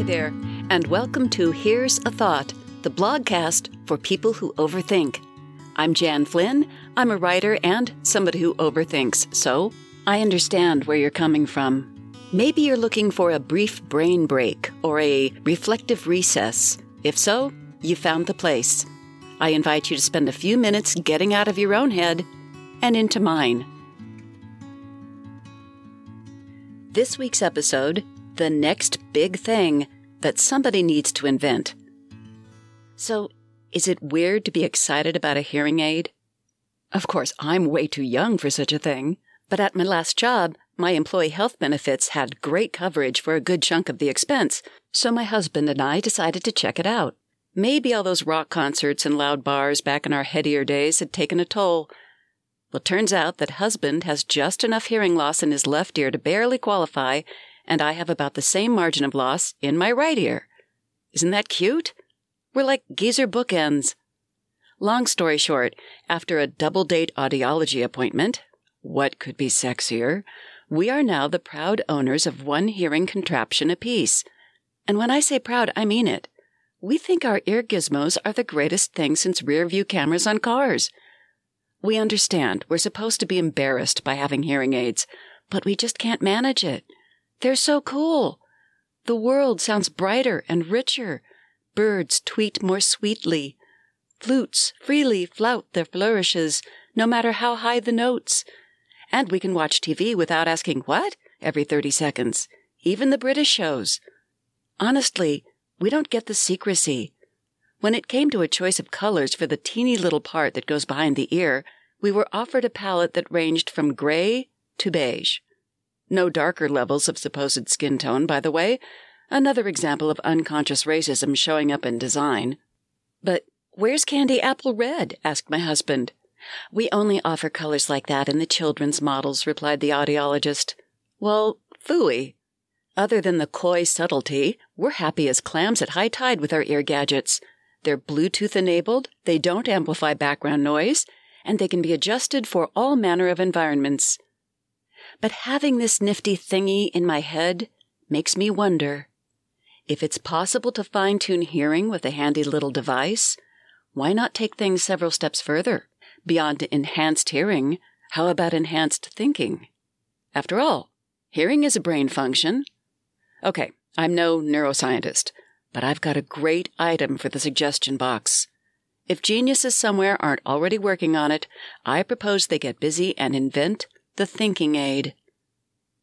Hi there, and welcome to Here's a Thought, the blogcast for people who overthink. I'm Jan Flynn. I'm a writer and somebody who overthinks, so I understand where you're coming from. Maybe you're looking for a brief brain break or a reflective recess. If so, you found the place. I invite you to spend a few minutes getting out of your own head and into mine. This week's episode the next big thing that somebody needs to invent. So, is it weird to be excited about a hearing aid? Of course, I'm way too young for such a thing, but at my last job, my employee health benefits had great coverage for a good chunk of the expense, so my husband and I decided to check it out. Maybe all those rock concerts and loud bars back in our headier days had taken a toll. Well, turns out that husband has just enough hearing loss in his left ear to barely qualify, and I have about the same margin of loss in my right ear. Isn't that cute? We're like geezer bookends. Long story short, after a double date audiology appointment, what could be sexier? We are now the proud owners of one hearing contraption apiece. And when I say proud, I mean it. We think our ear gizmos are the greatest thing since rear view cameras on cars. We understand we're supposed to be embarrassed by having hearing aids, but we just can't manage it. They're so cool. The world sounds brighter and richer. Birds tweet more sweetly. Flutes freely flout their flourishes, no matter how high the notes. And we can watch TV without asking what every 30 seconds, even the British shows. Honestly, we don't get the secrecy. When it came to a choice of colors for the teeny little part that goes behind the ear, we were offered a palette that ranged from gray to beige. No darker levels of supposed skin tone, by the way. Another example of unconscious racism showing up in design. But where's candy apple red? asked my husband. We only offer colors like that in the children's models, replied the audiologist. Well, phooey. Other than the coy subtlety, we're happy as clams at high tide with our ear gadgets. They're Bluetooth enabled, they don't amplify background noise, and they can be adjusted for all manner of environments. But having this nifty thingy in my head makes me wonder if it's possible to fine tune hearing with a handy little device, why not take things several steps further? Beyond enhanced hearing, how about enhanced thinking? After all, hearing is a brain function. Okay, I'm no neuroscientist, but I've got a great item for the suggestion box. If geniuses somewhere aren't already working on it, I propose they get busy and invent the thinking aid.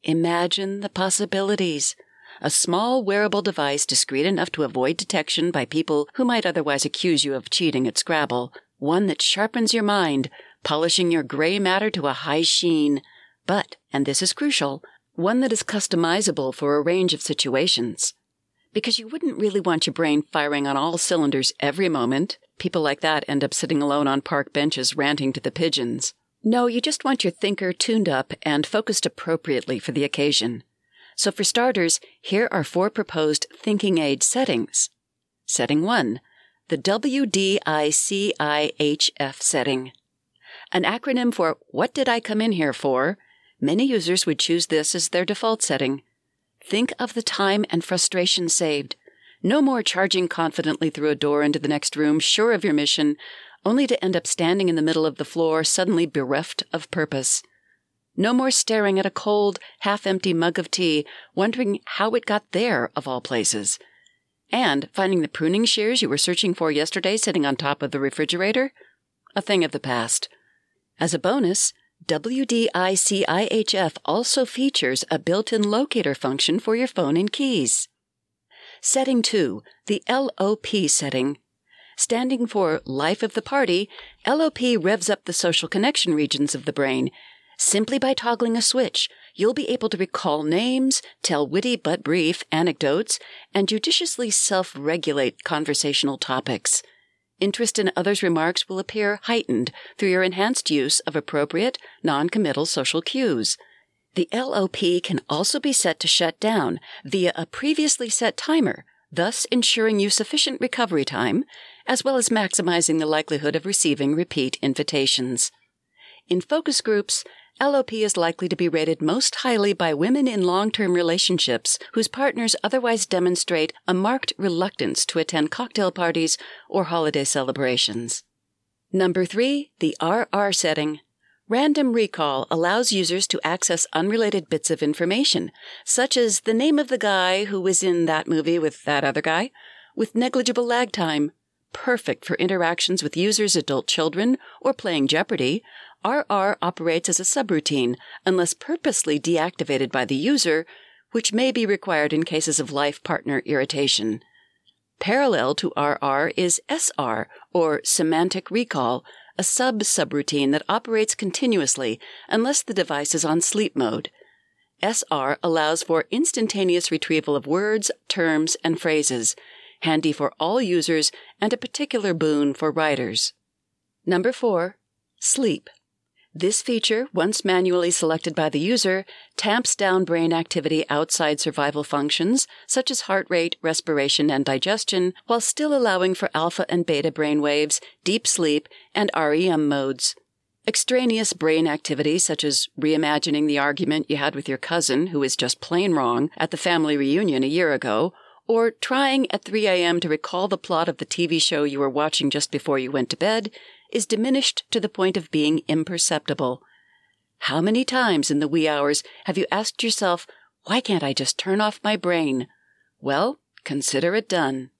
Imagine the possibilities. A small wearable device discreet enough to avoid detection by people who might otherwise accuse you of cheating at Scrabble. One that sharpens your mind, polishing your gray matter to a high sheen. But, and this is crucial, one that is customizable for a range of situations. Because you wouldn't really want your brain firing on all cylinders every moment. People like that end up sitting alone on park benches ranting to the pigeons. No, you just want your thinker tuned up and focused appropriately for the occasion. So for starters, here are four proposed thinking aid settings. Setting 1. The WDICIHF setting. An acronym for What Did I Come In Here For? Many users would choose this as their default setting. Think of the time and frustration saved. No more charging confidently through a door into the next room, sure of your mission, only to end up standing in the middle of the floor, suddenly bereft of purpose. No more staring at a cold, half empty mug of tea, wondering how it got there, of all places. And finding the pruning shears you were searching for yesterday sitting on top of the refrigerator? A thing of the past. As a bonus, WDICIHF also features a built in locator function for your phone and keys. Setting 2, the LOP setting, Standing for life of the party, LOP revs up the social connection regions of the brain. Simply by toggling a switch, you'll be able to recall names, tell witty but brief anecdotes, and judiciously self regulate conversational topics. Interest in others' remarks will appear heightened through your enhanced use of appropriate, non committal social cues. The LOP can also be set to shut down via a previously set timer, thus ensuring you sufficient recovery time as well as maximizing the likelihood of receiving repeat invitations. In focus groups, LOP is likely to be rated most highly by women in long term relationships whose partners otherwise demonstrate a marked reluctance to attend cocktail parties or holiday celebrations. Number three, the RR setting. Random recall allows users to access unrelated bits of information, such as the name of the guy who was in that movie with that other guy, with negligible lag time. Perfect for interactions with users' adult children or playing Jeopardy, RR operates as a subroutine unless purposely deactivated by the user, which may be required in cases of life partner irritation. Parallel to RR is SR, or semantic recall, a sub subroutine that operates continuously unless the device is on sleep mode. SR allows for instantaneous retrieval of words, terms, and phrases, handy for all users and a particular boon for writers. Number four, sleep. This feature, once manually selected by the user, tamps down brain activity outside survival functions, such as heart rate, respiration, and digestion, while still allowing for alpha and beta brain waves, deep sleep, and REM modes. Extraneous brain activity, such as reimagining the argument you had with your cousin, who is just plain wrong, at the family reunion a year ago, or trying at 3 a.m. to recall the plot of the TV show you were watching just before you went to bed, is diminished to the point of being imperceptible. How many times in the wee hours have you asked yourself, why can't I just turn off my brain? Well, consider it done.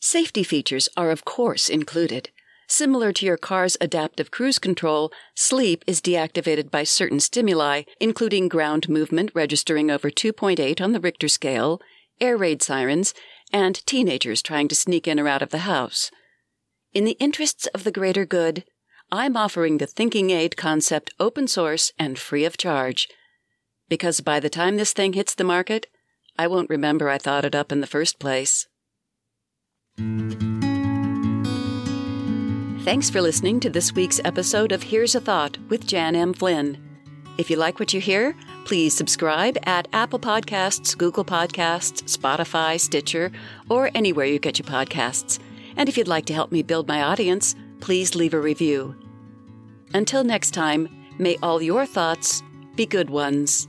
Safety features are, of course, included. Similar to your car's adaptive cruise control, sleep is deactivated by certain stimuli, including ground movement registering over 2.8 on the Richter scale, air raid sirens, and teenagers trying to sneak in or out of the house. In the interests of the greater good, I'm offering the Thinking Aid concept open source and free of charge. Because by the time this thing hits the market, I won't remember I thought it up in the first place. Thanks for listening to this week's episode of Here's a Thought with Jan M. Flynn. If you like what you hear, please subscribe at Apple Podcasts, Google Podcasts, Spotify, Stitcher, or anywhere you get your podcasts. And if you'd like to help me build my audience, please leave a review. Until next time, may all your thoughts be good ones.